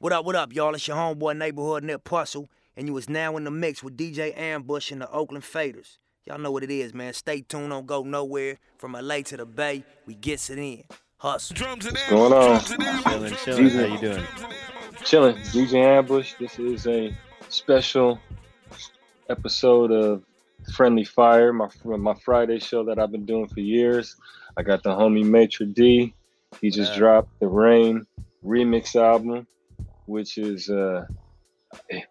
What up, what up, y'all? It's your homeboy neighborhood Nipsey Hussle, and you is now in the mix with DJ Ammbush and the Oakland Faders. Y'all know what it is, man. Stay tuned, don't go nowhere. From LA to the Bay, we gets it in. Hustle. What's going on? Chilling, chilling. How you doing? Chilling. DJ Ammbush. This is a special episode of Friendly Fire, my my Friday show that I've been doing for years. I got the homie Maitre D. He just Yeah. dropped the Rain remix album, which is uh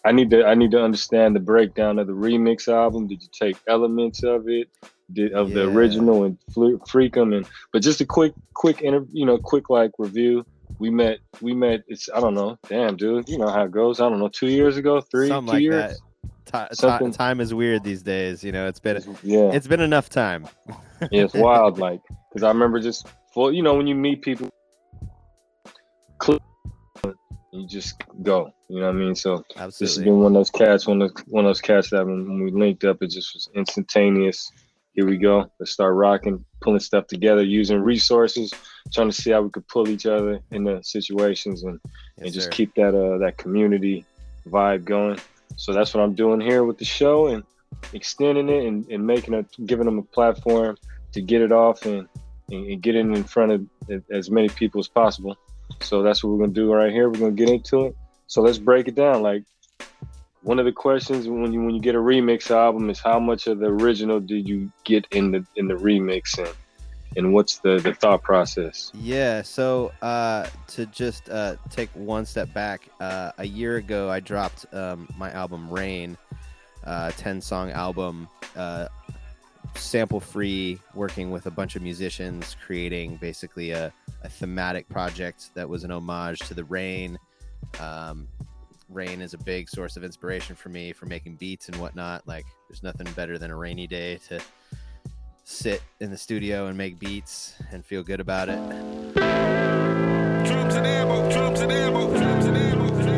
I need to I need to understand the breakdown of the remix album. Did you take elements of it, did, of the original and fl- freak them? And but just a quick quick inter, you know quick like review. We met we met. It's I don't know. Damn, dude. You know how it goes. I don't know. Two years ago, three, Something two like years. that. Ti- Something- time is weird these days. You know, it's been Yeah, it's been enough time. yeah, it's wild. Like, because I remember just full. You know, when you meet people, you just go. You know what I mean? So this has been one of those cats. One of one of those cats that when, when we linked up, it just was instantaneous. Here we go. Let's start rocking, pulling stuff together, using resources, trying to see how we could pull each other in the situations and and just sir. keep that uh that community vibe going. So that's what I'm doing here with the show and extending it and, and making a giving them a platform to get it off and, and, and get it in front of as many people as possible. So that's what we're gonna do right here. We're gonna get into it. So let's break it down. Like one of the questions when you when you get a remix album is how much of the original did you get in the in the remix and and what's the the thought process? Yeah, so uh, to just uh, take one step back, uh, a year ago I dropped um, my album Rain, uh, 10 song album, uh, sample free, working with a bunch of musicians, creating basically a, a thematic project that was an homage to the rain. Um, rain is a big source of inspiration for me for making beats and whatnot. Like, there's nothing better than a rainy day to sit in the studio and make beats and feel good about it. Drums and ammo, drums and ammo, drums and ammo,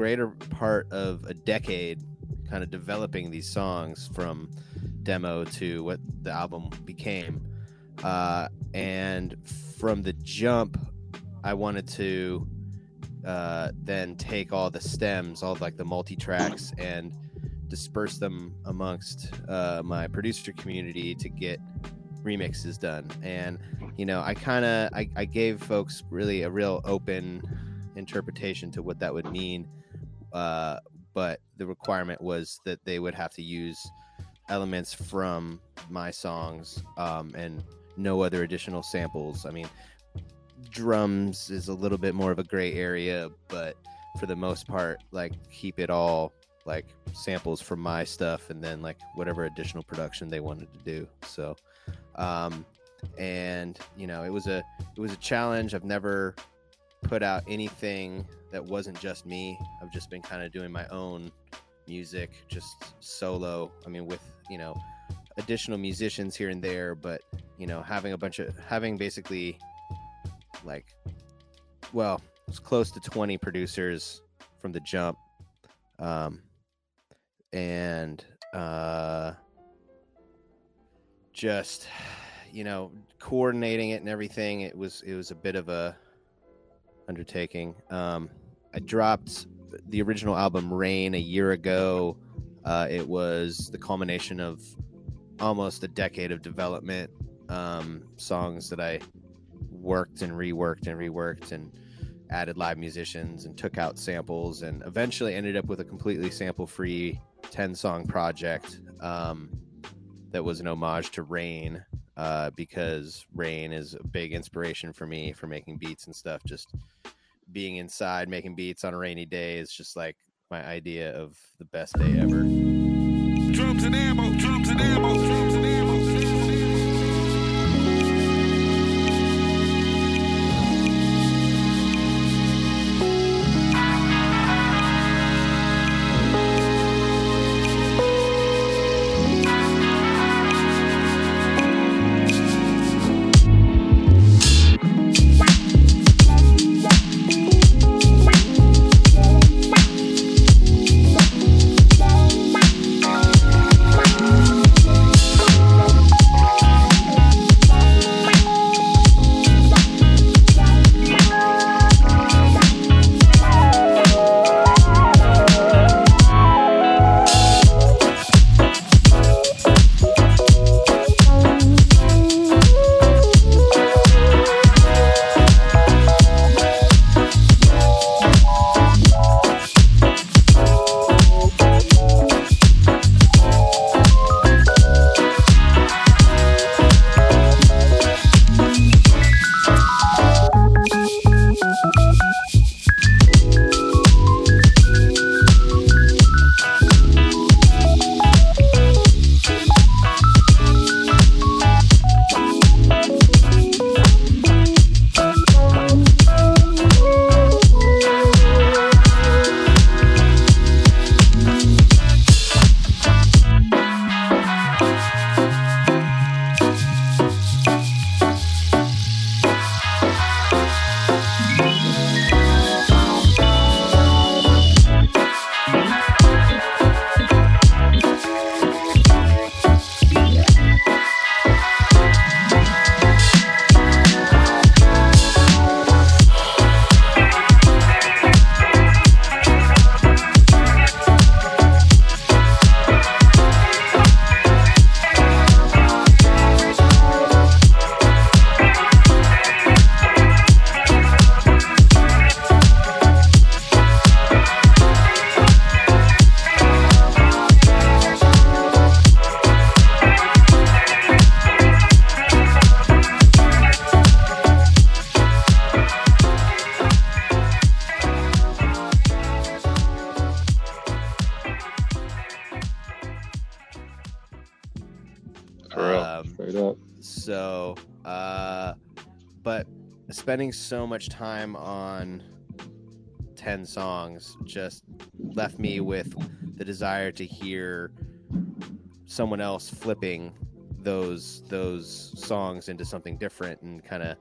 greater part of a decade kind of developing these songs from demo to what the album became. Uh, and from the jump, I wanted to uh, then take all the stems, all like the multi tracks, and disperse them amongst uh, my producer community to get remixes done. And you know, I kind of I, I gave folks really a real open interpretation to what that would mean. Uh, but the requirement was that they would have to use elements from my songs um, and no other additional samples. I mean, drums is a little bit more of a gray area, but for the most part, like keep it all like samples from my stuff and then like whatever additional production they wanted to do. So, um, and you know, it was a it was a challenge. I've never put out anything that wasn't just me. I've just been kind of doing my own music, just solo. I mean, with you know additional musicians here and there, but you know, having a bunch of having basically like, well, it's close to twenty producers from the jump, um, and uh, just you know coordinating it and everything. It was it was a bit of a undertaking. Um, I dropped the original album Rain a year ago. Uh, it was the culmination of almost a decade of development, um, songs that I worked and reworked and reworked and added live musicians and took out samples and eventually ended up with a completely sample free 10 song project um, that was an homage to Rain uh, because Rain is a big inspiration for me for making beats and stuff. Just being inside making beats on a rainy day is just like my idea of the best day ever. Drums and ammo, drums and ammo, drums and ammo. Spending so much time on 10 songs just left me with the desire to hear someone else flipping those those songs into something different and kind of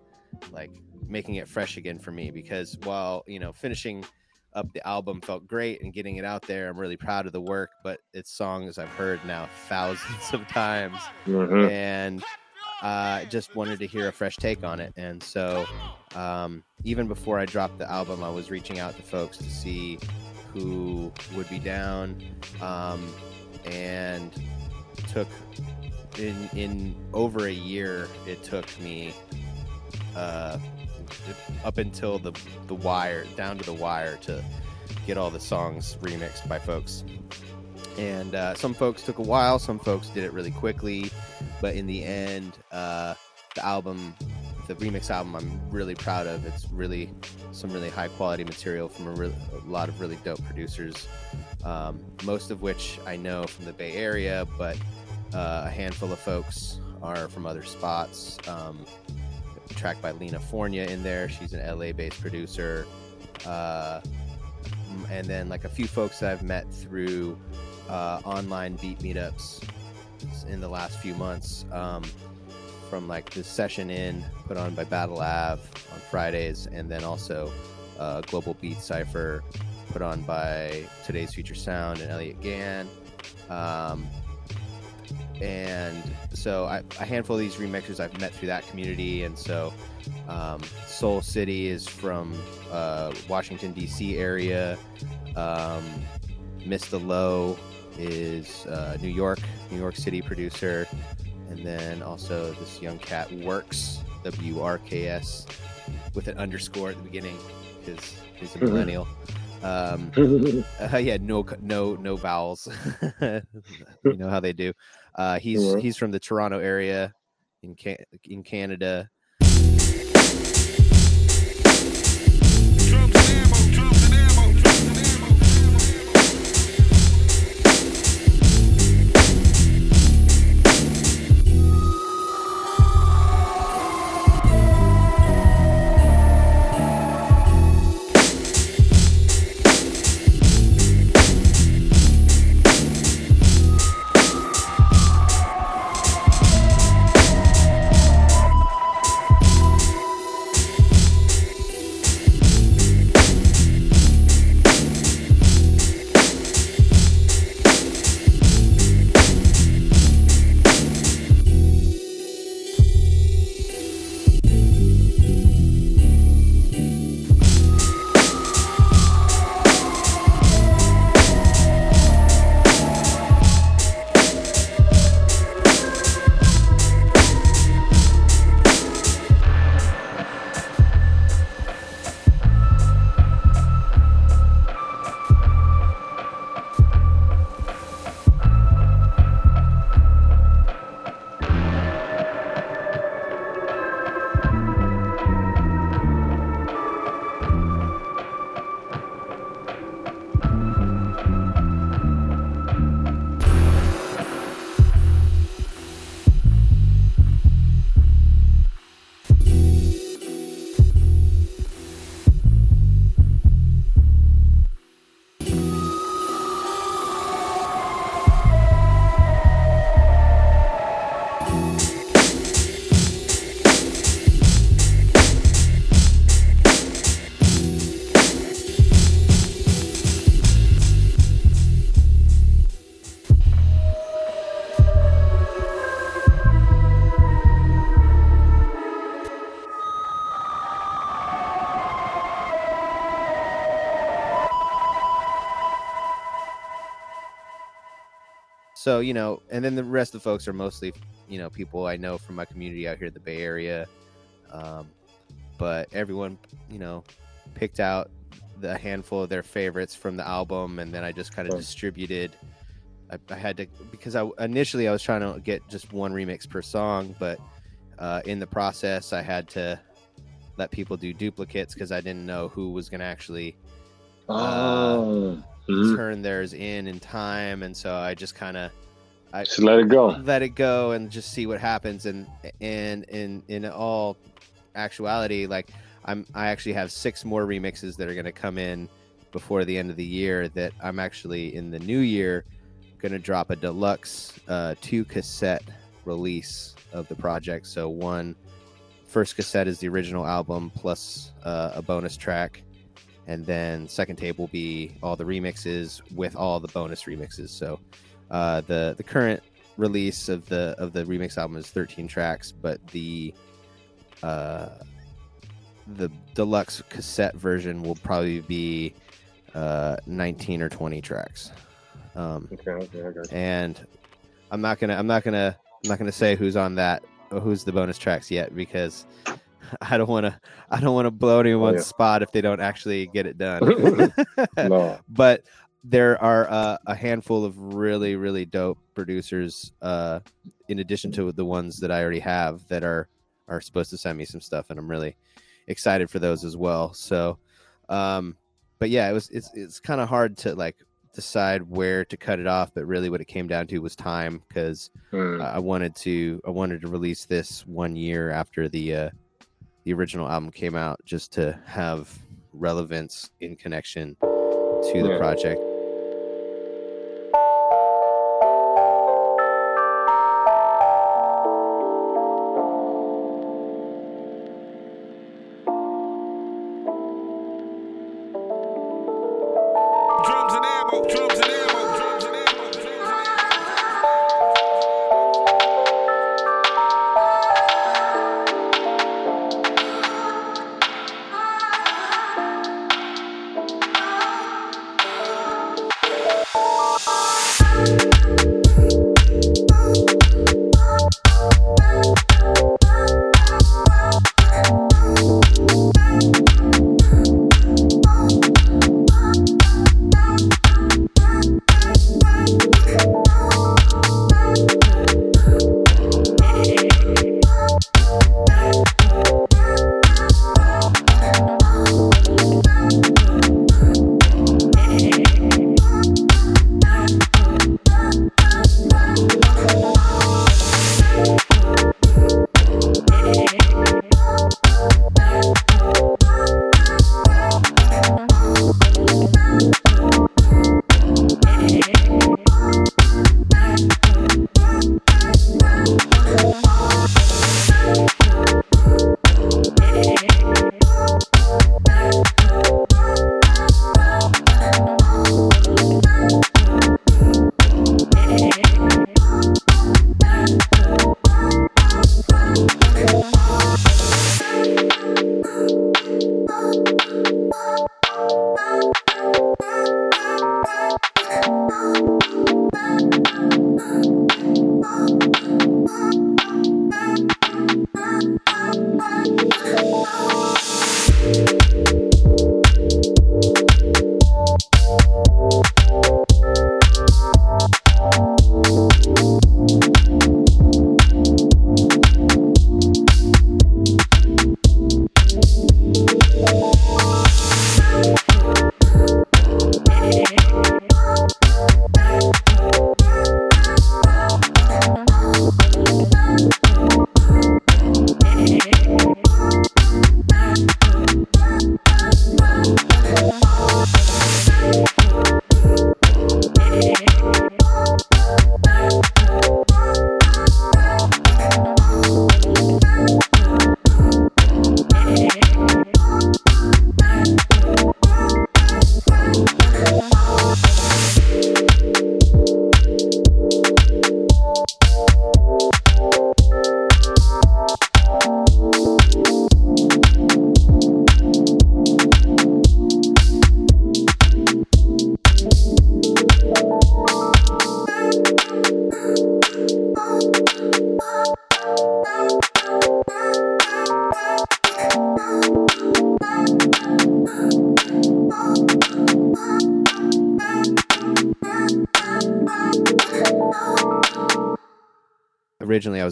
like making it fresh again for me because while you know finishing up the album felt great and getting it out there, I'm really proud of the work. But it's songs I've heard now thousands of times, Mhm. and I just wanted to hear a fresh take on it. And so, um, even before I dropped the album, I was reaching out to folks to see who would be down, um, and took in in over a year. It took me uh, up until the the wire, down to the wire, to get all the songs remixed by folks. And uh, some folks took a while, some folks did it really quickly, but in the end, uh, the album, the remix album, I'm really proud of. It's really some really high quality material from a, real a lot of really dope producers, um, most of which I know from the Bay Area, but uh, a handful of folks are from other spots. Um, track by Lena Fornia in there. She's an LA based producer. Uh, and then like a few folks that I've met through uh, online beat meetups in the last few months. Um, from like the session in put on by Battle Ave on Fridays, and then also uh, Global Beat Cipher put on by Today's Future Sound and Elliot Gann. Um, and so I, a handful of these remixers I've met through that community, and so um, Soul City is from uh, Washington D.C. area. Um, Mr. Low is uh, New York, New York City producer, and then also this young cat works W R K S with an underscore at the beginning because he's a Mhm. millennial. Um, uh, yeah, no, no, no vowels. you know how they do. Uh, he's Yeah. he's from the Toronto area in Ca- in Canada. So you know, and then the rest of the folks are mostly you know people I know from my community out here in the Bay Area. Um, but everyone you know picked out the handful of their favorites from the album, and then I just kind of distributed. I, I had to because I initially I was trying to get just one remix per song, but uh, in the process I had to let people do duplicates because I didn't know who was going to actually oh, Mhm. turn theirs in in time, and so I just kind of just let it go. let it go and just see what happens. And and in in all actuality, like I'm I actually have six more remixes that are going to come in before the end of the year. That I'm actually in the new year going to drop a deluxe uh, two cassette release of the project. So one first cassette is the original album plus uh, a bonus track, and then second tape will be all the remixes with all the bonus remixes. So uh, the the current release of the of the remix album is 13 tracks, but the uh, the deluxe cassette version will probably be uh, 19 or 20 tracks. Um, Okay, okay, and I'm not gonna I'm not gonna I'm not gonna say who's on that who's the bonus tracks yet because I don't want to I don't want to blow anyone's yeah. spot if they don't actually get it done. no. but there are uh, a handful of really really dope producers uh, in addition to the ones that I already have that are are supposed to send me some stuff and I'm really excited for those as well. So um but yeah, it was it's it's kind of hard to like decide where to cut it off, but really what it came down to was time because Hmm. I wanted to I wanted to release this one year after the uh, the original album came out, just to have relevance in connection to the Yeah. project.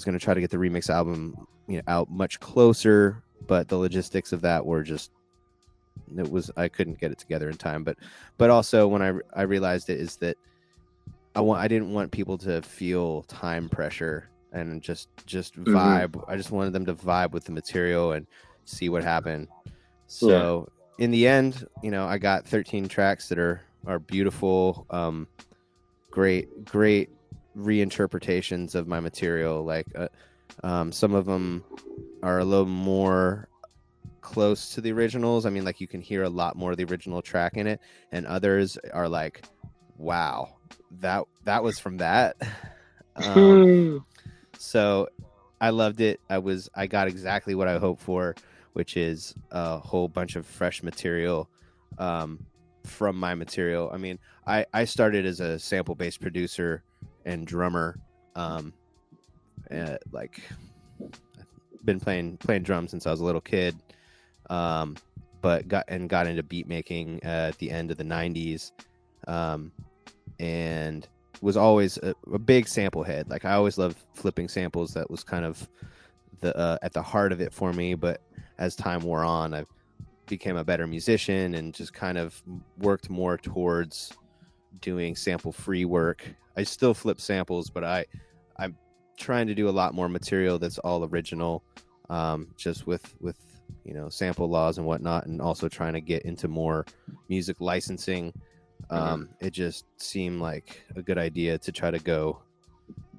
Going to try to get the remix album, you know, out much closer, but the logistics of that were just it was I couldn't get it together in time. But but also when I I realized it is that I want I didn't want people to feel time pressure and just just Mhm. vibe. I just wanted them to vibe with the material and see what happened. So in the end, you know, I got 13 tracks that are are beautiful, um, great great reinterpretations of my material. Like uh, Um, some of them are a little more close to the originals. I mean, like you can hear a lot more of the original track in it, and others are like, "Wow, that that was from that." um, so I loved it. I was I got exactly what I hoped for, which is a whole bunch of fresh material um, from my material. I mean, I I started as a sample based producer and drummer, um, uh, like been playing playing drums since I was a little kid, um, but got and got into beat making uh, at the end of the '90s, um, and was always a, a big sample head. Like I always loved flipping samples. That was kind of the uh, at the heart of it for me. But as time wore on, I became a better musician and just kind of worked more towards doing sample free work. I still flip samples, but I I'm trying to do a lot more material that's all original, um, just with with you know sample laws and whatnot, and also trying to get into more music licensing. Um, It just seemed like a good idea to try to go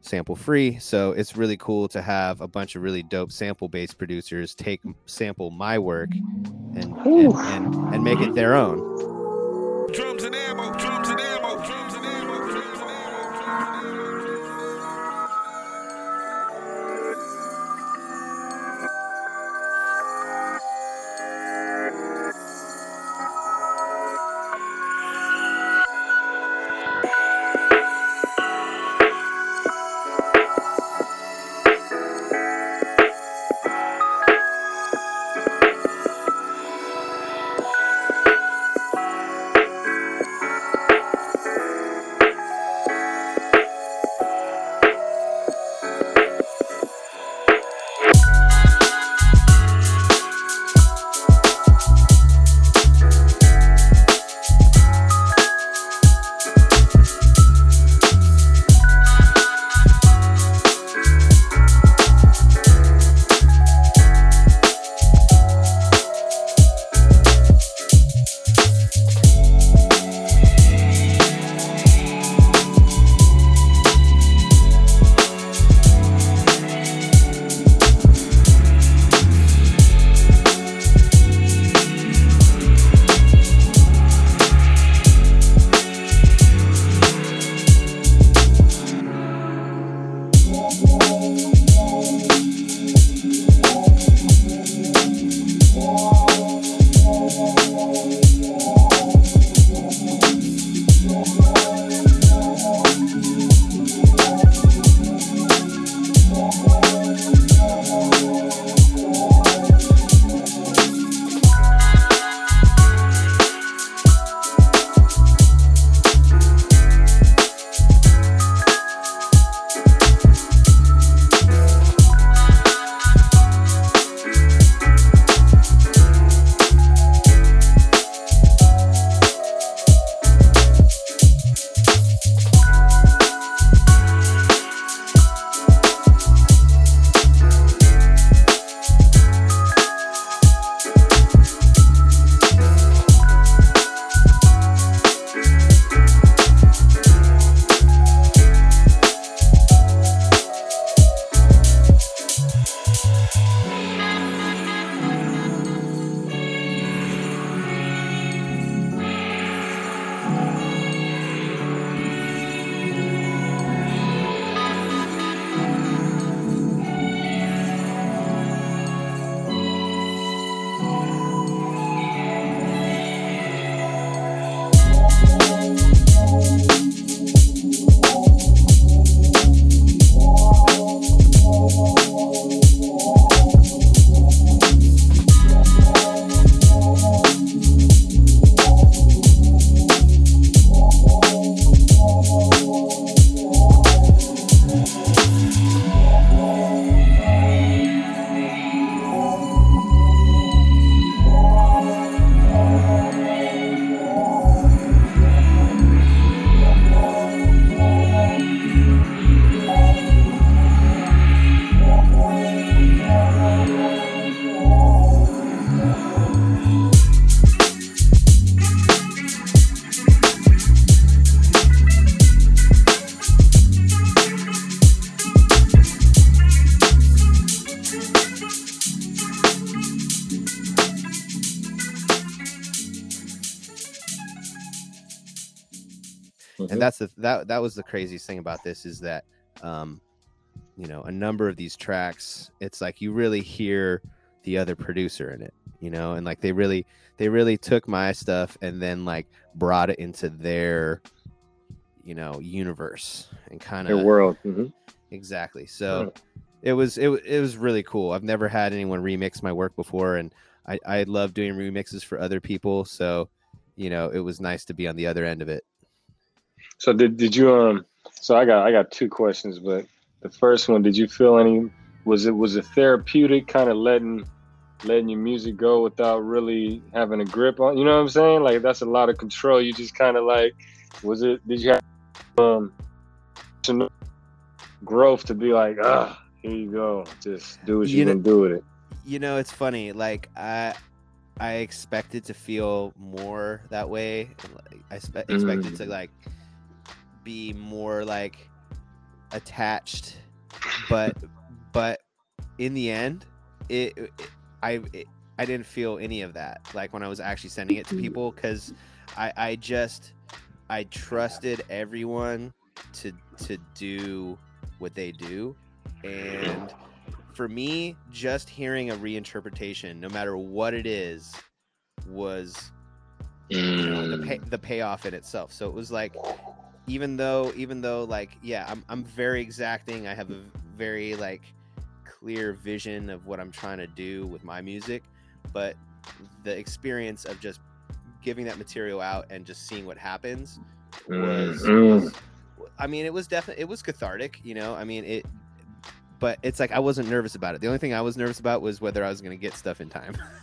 sample free. So it's really cool to have a bunch of really dope sample based producers take sample my work and and, and, and make it their own. Drums and ammo, drums and that's the that that was the craziest thing about this is that um you know a number of these tracks it's like you really hear the other producer in it you know and like they really they really took my stuff and then like brought it into their you know universe and kind Their of world. Mhm. exactly so it was it, it was really cool i've never had anyone remix my work before and i i love doing remixes for other people so you know it was nice to be on the other end of it So did did you um? So I got I got two questions, but the first one, did you feel any? Was it was it therapeutic, kind of letting letting your music go without really having a grip on? You know what I'm saying? Like that's a lot of control. You just kind of like, was it? Did you have um some growth to be like, ah, here you go, just do what You you know- can do with it. you know it's funny like i i expected to feel more that way i expected to like be more like attached but but in the end it, it i it, i didn't feel any of that like when i was actually sending it to mm-hmm. people because i i just i trusted everyone to to do what they do and for me just hearing a reinterpretation no matter what it is was you know, the pay, mm. the payoff in itself. So it was like even though even though like yeah I'm I'm very exacting I have a very like clear vision of what I'm trying to do with my music but the experience of just giving that material out and just seeing what happens was, Mm. was I mean it was definitely it was cathartic you know? I mean it but it's like I wasn't nervous about it. The only thing I was nervous about was whether I was going to get stuff in time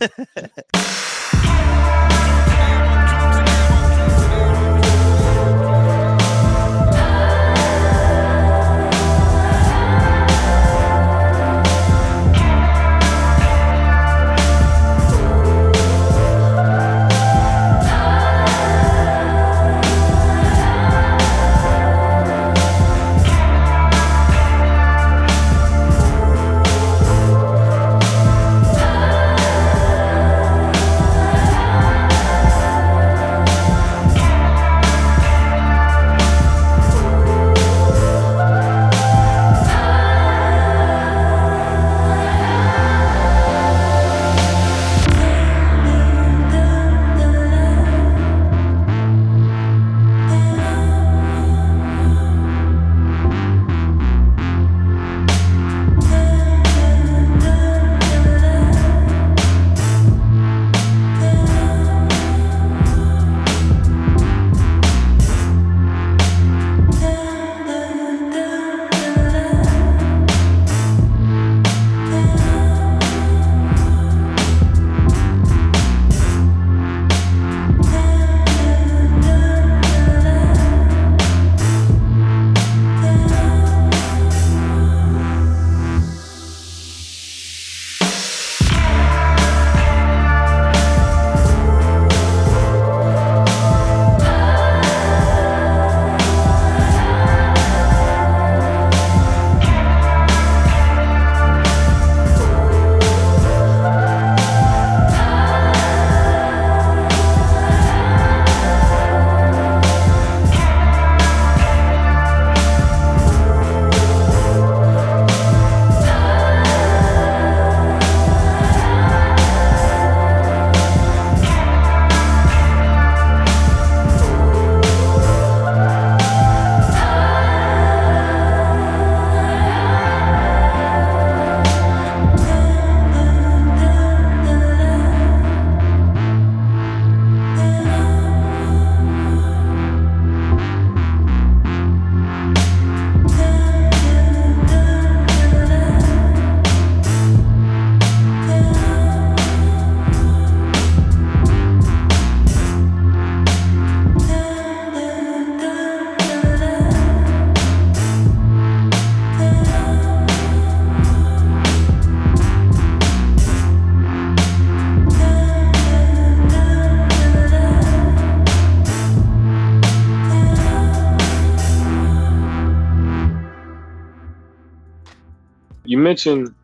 mentioned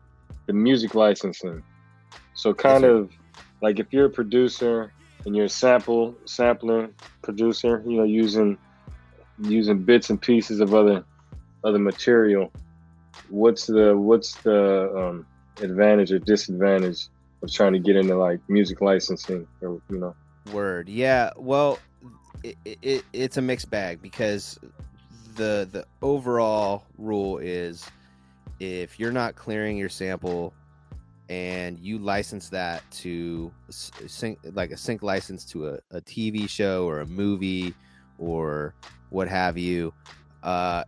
the music licensing. So kind of like if you're a producer and you're a sample sampler producer, you know, using using bits and pieces of other other material. What's the what's the um, advantage or disadvantage of trying to get into like music licensing or you know? Word. Yeah. Well, it, it, it's a mixed bag because the the overall rule is if you're not clearing your sample and you license that to sync like a sync license to a, a TV show or a movie or what have you, uh,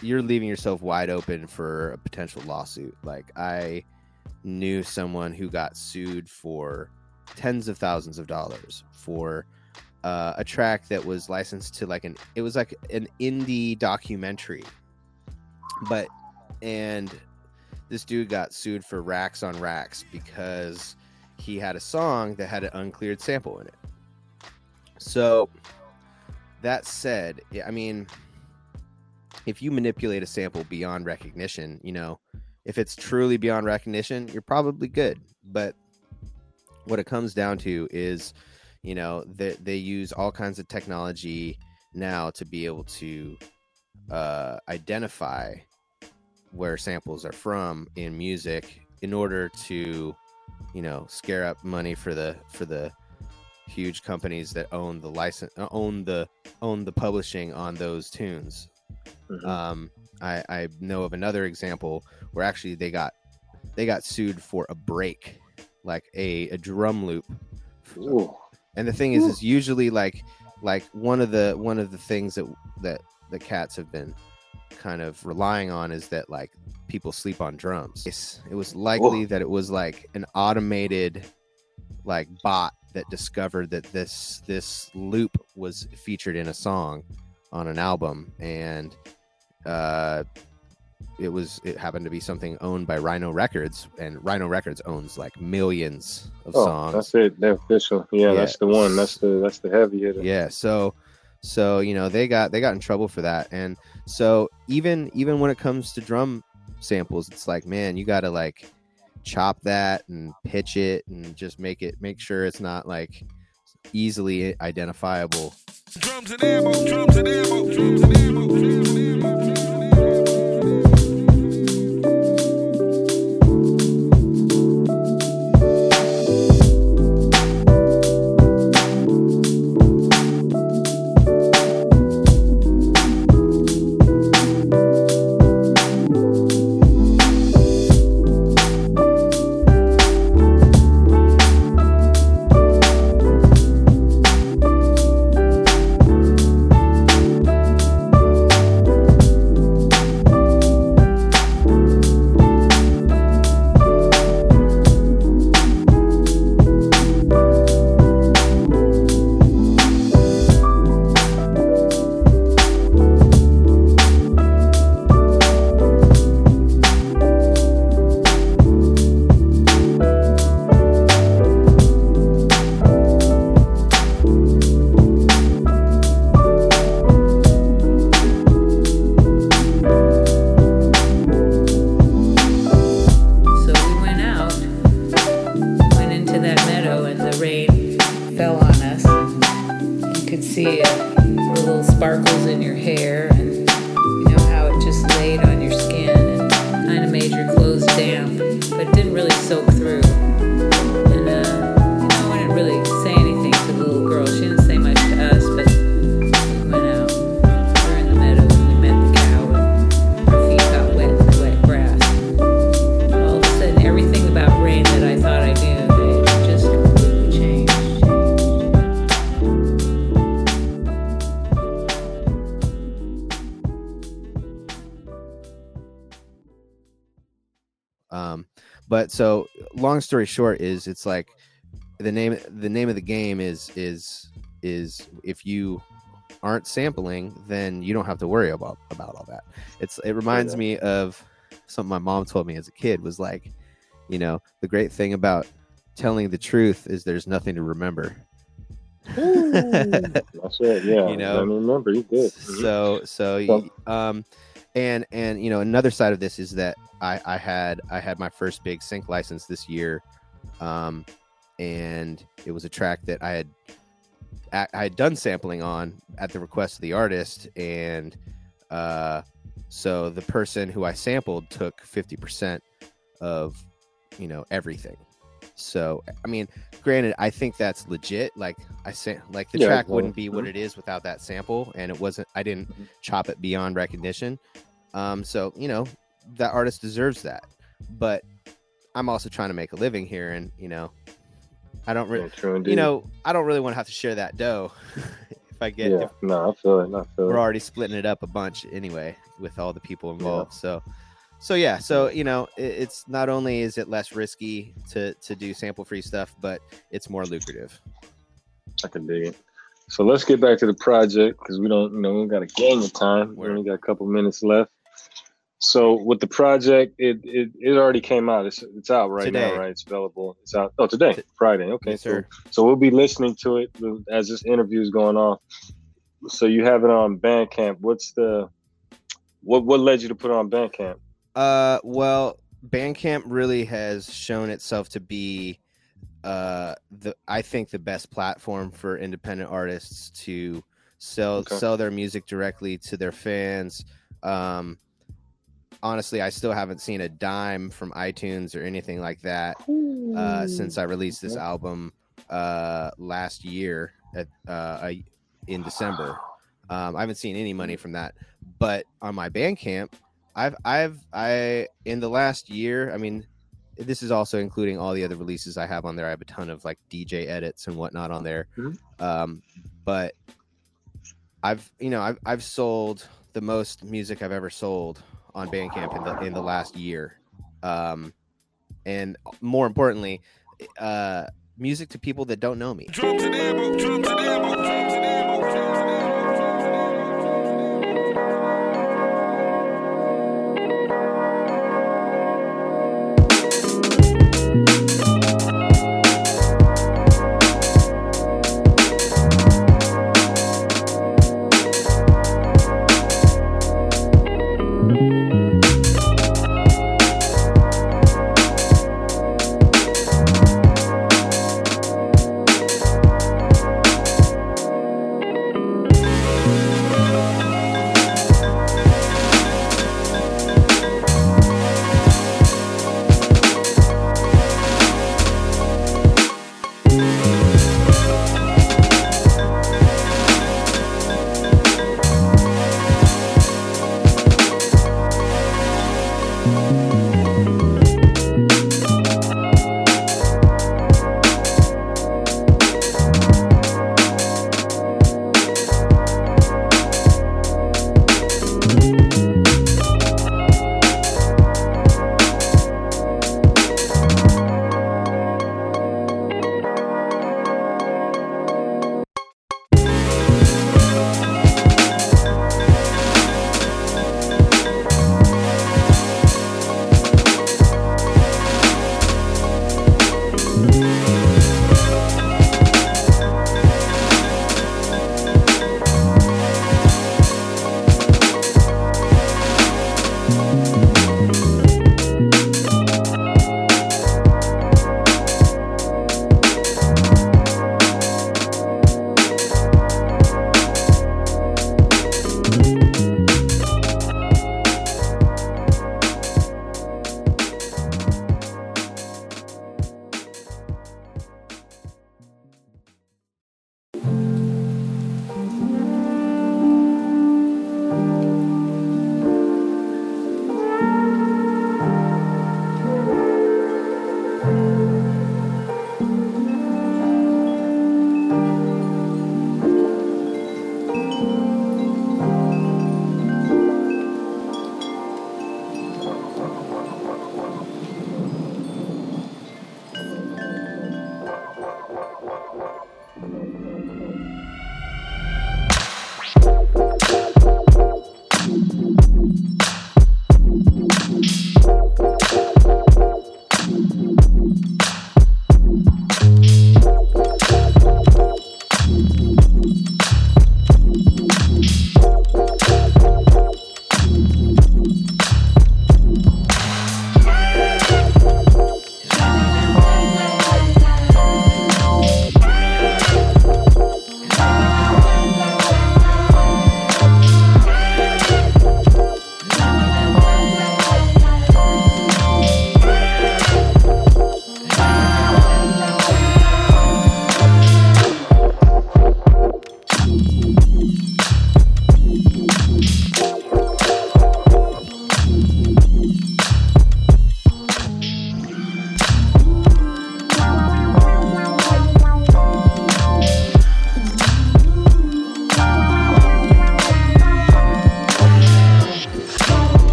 you're leaving yourself wide open for a potential lawsuit. Like I knew someone who got sued for tens of thousands of dollars for uh, a track that was licensed to like an it was like an indie documentary but and this dude got sued for racks on racks because he had a song that had an uncleared sample in it. So that said i mean if you manipulate a sample beyond recognition you know if it's truly beyond recognition you're probably good. But what it comes down to is you know they, they use all kinds of technology now to be able to uh, identify where samples are from in music in order to you know scare up money for the for the huge companies that own the license uh, own the own the publishing on those tunes Mhm. um i i know of another example where actually they got they got sued for a break like a, a drum loop Ooh. and the thing is is usually like like one of the one of the things that that the cats have been kind of relying on is that like people sleep on drums It's- it was likely that it was like an automated like bot that discovered that this this loop was featured in a song on an album and uh it was it happened to be something owned by Rhino Records and Rhino Records owns like millions of Oh, songs that's it. They're official. Yeah, Yeah. that's the one. That's the that's the heavy hitter. yeah so so you know they got they got in trouble for that. And so even even when it comes to drum samples it's like man you gotta like chop that and pitch it and just make it make sure it's not like easily identifiable. Drums and ammo, drums and ammo, drums and ammo, drums so long story short is it's like the name the name of the game is is is if you aren't sampling then you don't have to worry about about all that it's it reminds Yeah. me of something my mom told me as a kid was like you know the great thing about telling the truth is there's nothing to remember That's it. Yeah. You know, I remember you did. So so um and and you know another side of this is that i i had i had my first big sync license this year um and it was a track that i had I had done sampling on at the request of the artist, and uh, so the person who I sampled took fifty percent of you know everything. So I mean, granted, I think that's legit. Like I say, like the Yeah, track wouldn't be what mhm. it is without that sample, and it wasn't. I didn't Mhm. chop it beyond recognition. Um, so you know that artist deserves that, but I'm also trying to make a living here, and you know, I don't really, Yeah, you know, I don't really want to have to share that dough if I get. yeah, If no, I feel it. I feel we're it. already splitting it up a bunch anyway with all the people involved. So, so yeah, so you know, it's not only is it less risky to to do sample free stuff, but it's more lucrative. I can dig it. So let's get back to the project because we don't, you know, we got a gang of time. We only got a couple minutes left. So with the project, it it, it already came out. It's it's out right Today. now, right? It's available. It's out. Oh, today, T- Friday. Okay, Yes, so sir. so we'll be listening to it as this interview is going on. So you have it on Bandcamp. What's the what what led you to put it on Bandcamp? Uh, well, Bandcamp really has shown itself to be uh the I think the best platform for independent artists to sell Okay. sell their music directly to their fans. Um honestly, I still haven't seen a dime from iTunes or anything like that uh since I released this album uh last year at uh in December. Um I haven't seen any money from that. But on my Bandcamp, I've I've I in the last year, I mean this is also including all the other releases I have on there. I have a ton of like DJ edits and whatnot on there. Mhm. Um but I've you know I've I've sold the most music I've ever sold on Bandcamp in the in the last year. Um and more importantly, uh music to people that don't know me.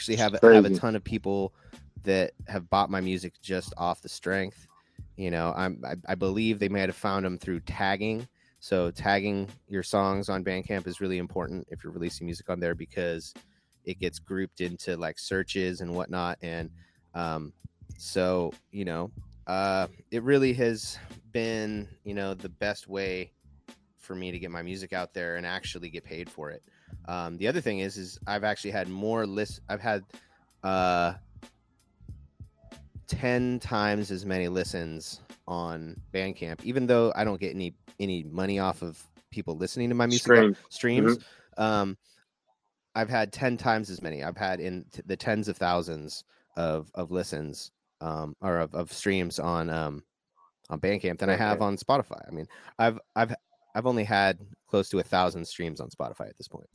actually have have a ton of people that have bought my music just off the strength. You know, I'm I, I believe they might have found them through tagging. So tagging your songs on Bandcamp is really important if you're releasing music on there because it gets grouped into like searches and whatnot. And um, so you know, uh, it really has been you know the best way for me to get my music out there and actually get paid for it. Um, the other thing is, is I've actually had more list. I've had uh, ten times as many listens on Bandcamp, even though I don't get any any money off of people listening to my music Stream. streams. Um, I've had ten times as many. I've had in t- the tens of thousands of of listens um, or of, of streams on um, on Bandcamp than I have on Spotify. I mean, I've I've I've only had close to a thousand streams on Spotify at this point.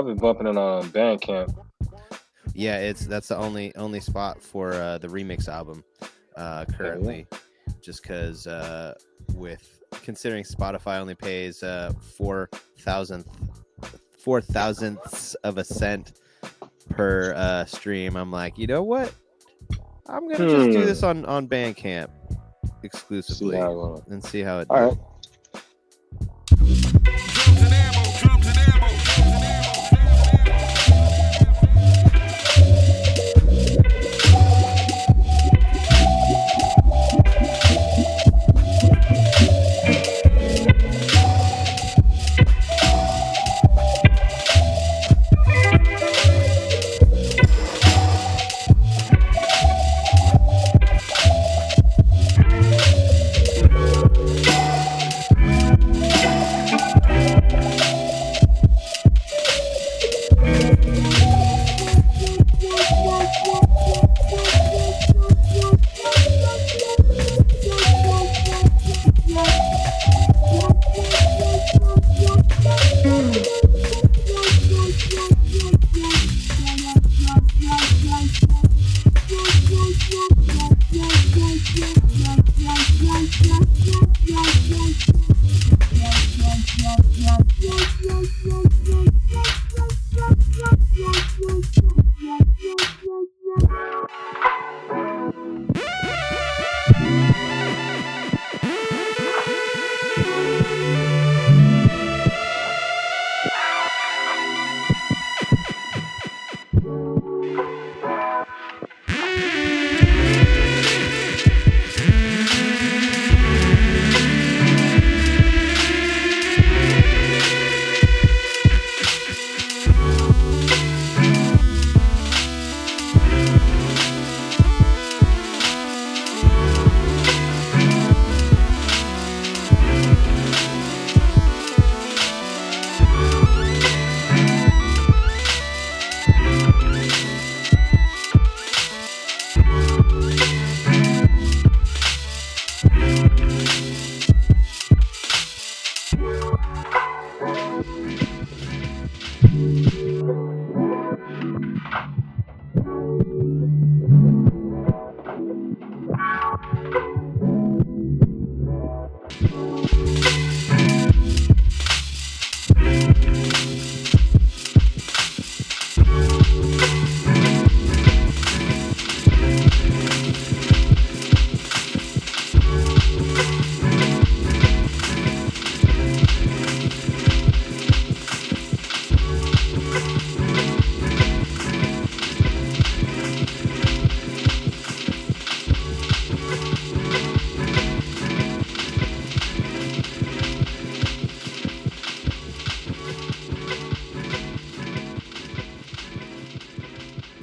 I've been bumping it on Bandcamp. Yeah, it's that's the only only spot for uh, the remix album uh, currently, just because uh, with considering Spotify only pays uh, four thousandth four thousandths of a cent per uh, stream, I'm like, you know what? I'm gonna just do Hmm. this on on Bandcamp exclusively goes. and see how it. All right.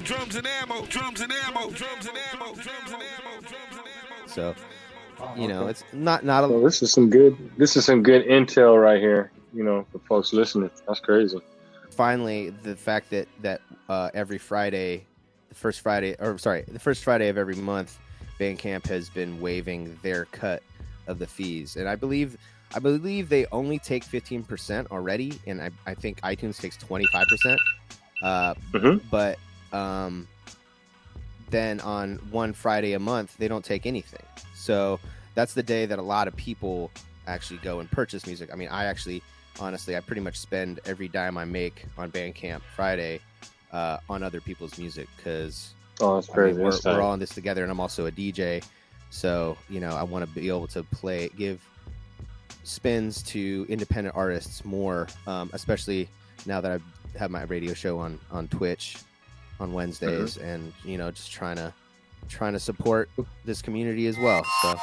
Drums and ammo, drums and ammo, drums and ammo, drums and ammo, drums and ammo. So, you know, it's not not a Well, this is some good. This is some good intel right here. You know, for folks listening, that's crazy. finally the fact that that uh, every Friday, the first Friday, or sorry, the first Friday of every month, Bandcamp has been waiving their cut of the fees, and I believe I believe they only take fifteen percent already, and I, I think iTunes takes twenty five percent. Uh, Mhm. But um, then on one Friday a month, they don't take anything. So that's the day that a lot of people actually go and purchase music. I mean, I actually, honestly, I pretty much spend every dime I make on Bandcamp Friday uh, on other people's music because Oh, that's I crazy. mean, we're, we're all in this together, and I'm also a DJ. So you know, I want to be able to play, give spins to independent artists more, um, especially now that I have my radio show on on Twitch on mm-hmm. Wednesdays, and you know, just trying to trying to support this community as well. So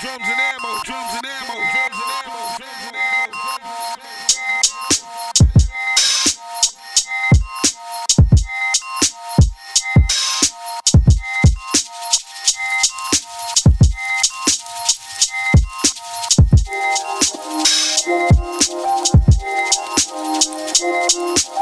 Drums and ammo, drums and ammo, drums and ammo, drums and ammo, drums and ammo.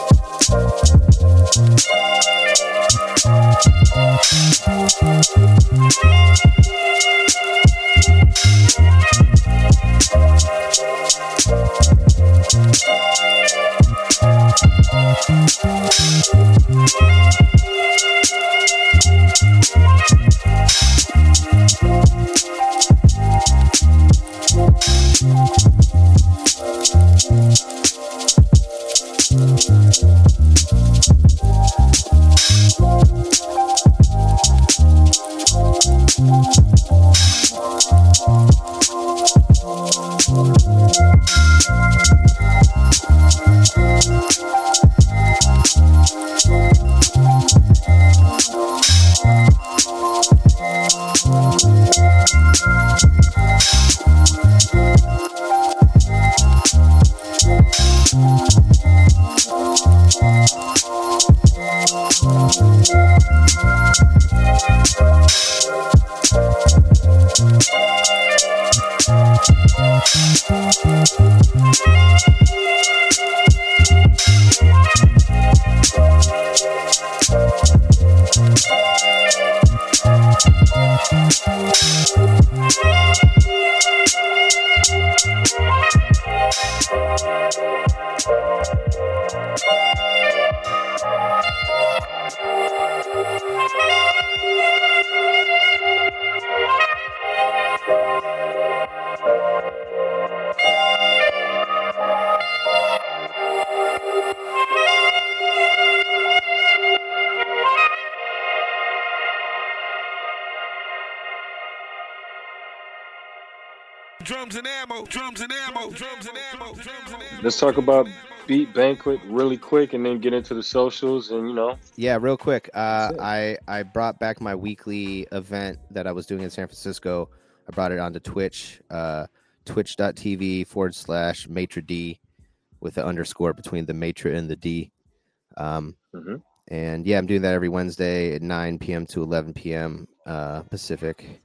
Drums and ammo, drums and ammo, drums and ammo, drums and ammo. Let's talk about Beat Banquet really quick, and then get into the socials. And you know, Yeah, real quick. Uh, I I brought back my weekly event that I was doing in San Francisco. I brought it onto Twitch, uh, twitch.tv forward slash maitre d with the underscore between the maitre and the d. Um, Mhm. And yeah, I'm doing that every Wednesday at 9 p.m. to 11 p.m. Uh, Pacific.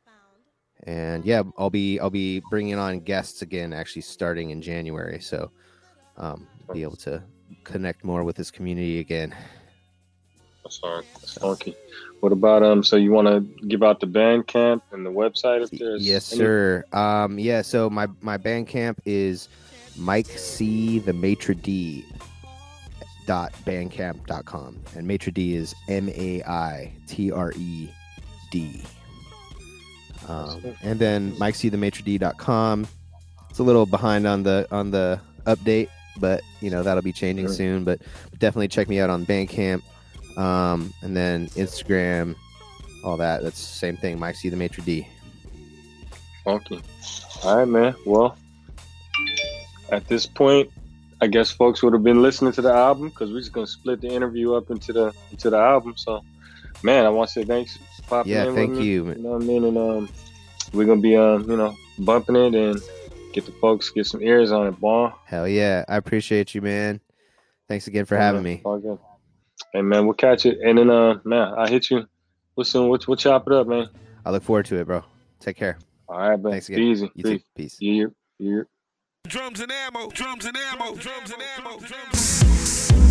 And yeah, I'll be I'll be bringing on guests again, actually starting in January. So um, be able to connect more with this community again. that's fine. That's funky. What about um? So you want to give out the band camp and the website if there's yes any- sir um yeah so my my band camp is mike c the maitre d dot bandcamp.com and maitre d is m-a-i-t-r-e-d um, and then mike c the maitre d.com it's a little behind on the on the update but you know that'll be changing Sure. soon but definitely check me out on bandcamp Um, and then Instagram, all that. That's the same thing. Mike C the Maitre D. Funky. All right, man. Well, at this point, I guess folks would have been listening to the album because we're just gonna split the interview up into the into the album. So, man, I want to say thanks popping Yeah, in. thank with me, you. You know what I mean? And um, we're gonna be um, you know, bumping it and get the folks get some ears on it, boy. Hell yeah. I appreciate you, man. Thanks again for having me. All good. Hey man, we'll catch it. And then uh man, I'll hit you. Listen, we'll, we'll chop it up, man. I look forward to it, bro. Take care. All right, man. Thanks Be again. easy. You too. Peace. Peace. Yeah, yeah. Drums and ammo, drums and ammo, drums and ammo, drums.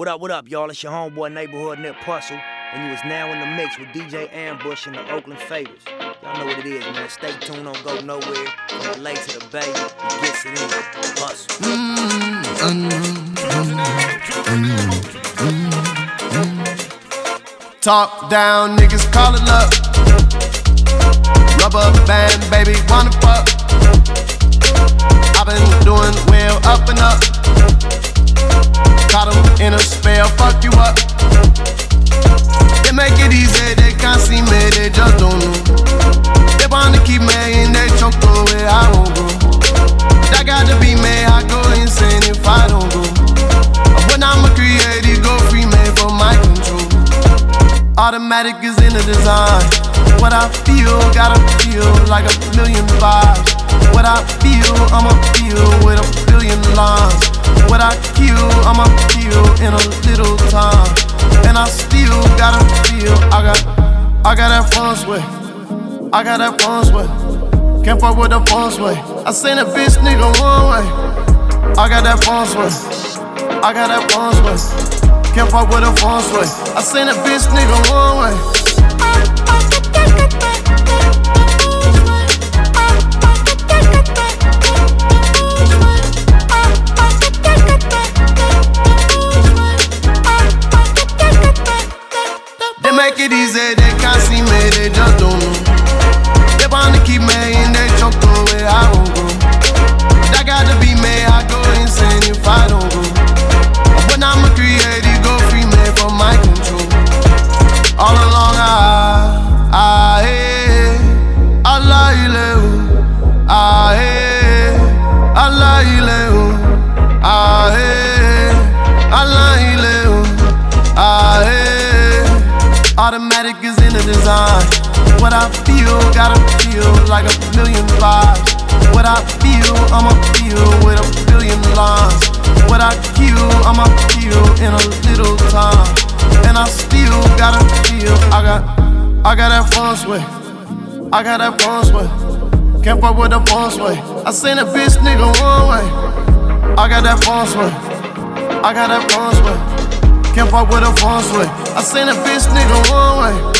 What up, what up, y'all? It's your homeboy neighborhood Nipsey Hussle, and you is now in the mix with DJ Ammbush and the Oakland Faders. Y'all know what it is, man. Stay tuned, don't go nowhere. From LA to the Bay, he gets it in. Hustle. Talk down, niggas call it up. Rubber band, baby, wanna fuck. I've been doing well up and up. Caught in a spell, fuck you up. They make it easy, they can't see me, they just don't know. They wanna keep me in their choke where I won't go. That got to be me, I go insane if I don't go. When I'm a creative, go free man for my control. Automatic is in the design. What I feel, gotta feel like a million vibes. What I feel, I'ma feel with a billion lines. What I kill, I'ma kill in a little time. And I still gotta feel, I got, I got that fun sway. I got that fun sway. Can't fuck with the fun sway. I seen a bitch nigga one way. I got that fun sway. I got that fun sway. Can't fuck with a fun sway. I seen a bitch nigga one way. emotions on. What I feel, gotta feel like a million vibes. What I feel, I'ma feel with a billion lines. What I feel, I'ma feel in a little time. And I still gotta feel. I got, I got that fun sway. I got that fun sway. Can't fuck with the fun sway. I seen a bitch nigga one way. I got that fun sway. I got that fun sway. Can't fuck with the fun sway. I seen a bitch nigga one way.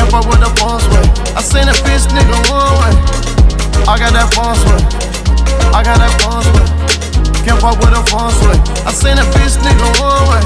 Can't fuck with the phone swing. I seen a bitch nigga one way. I got that phone swing. I got that phone swing. Can't fuck with the phone swing. I seen a bitch nigga one way.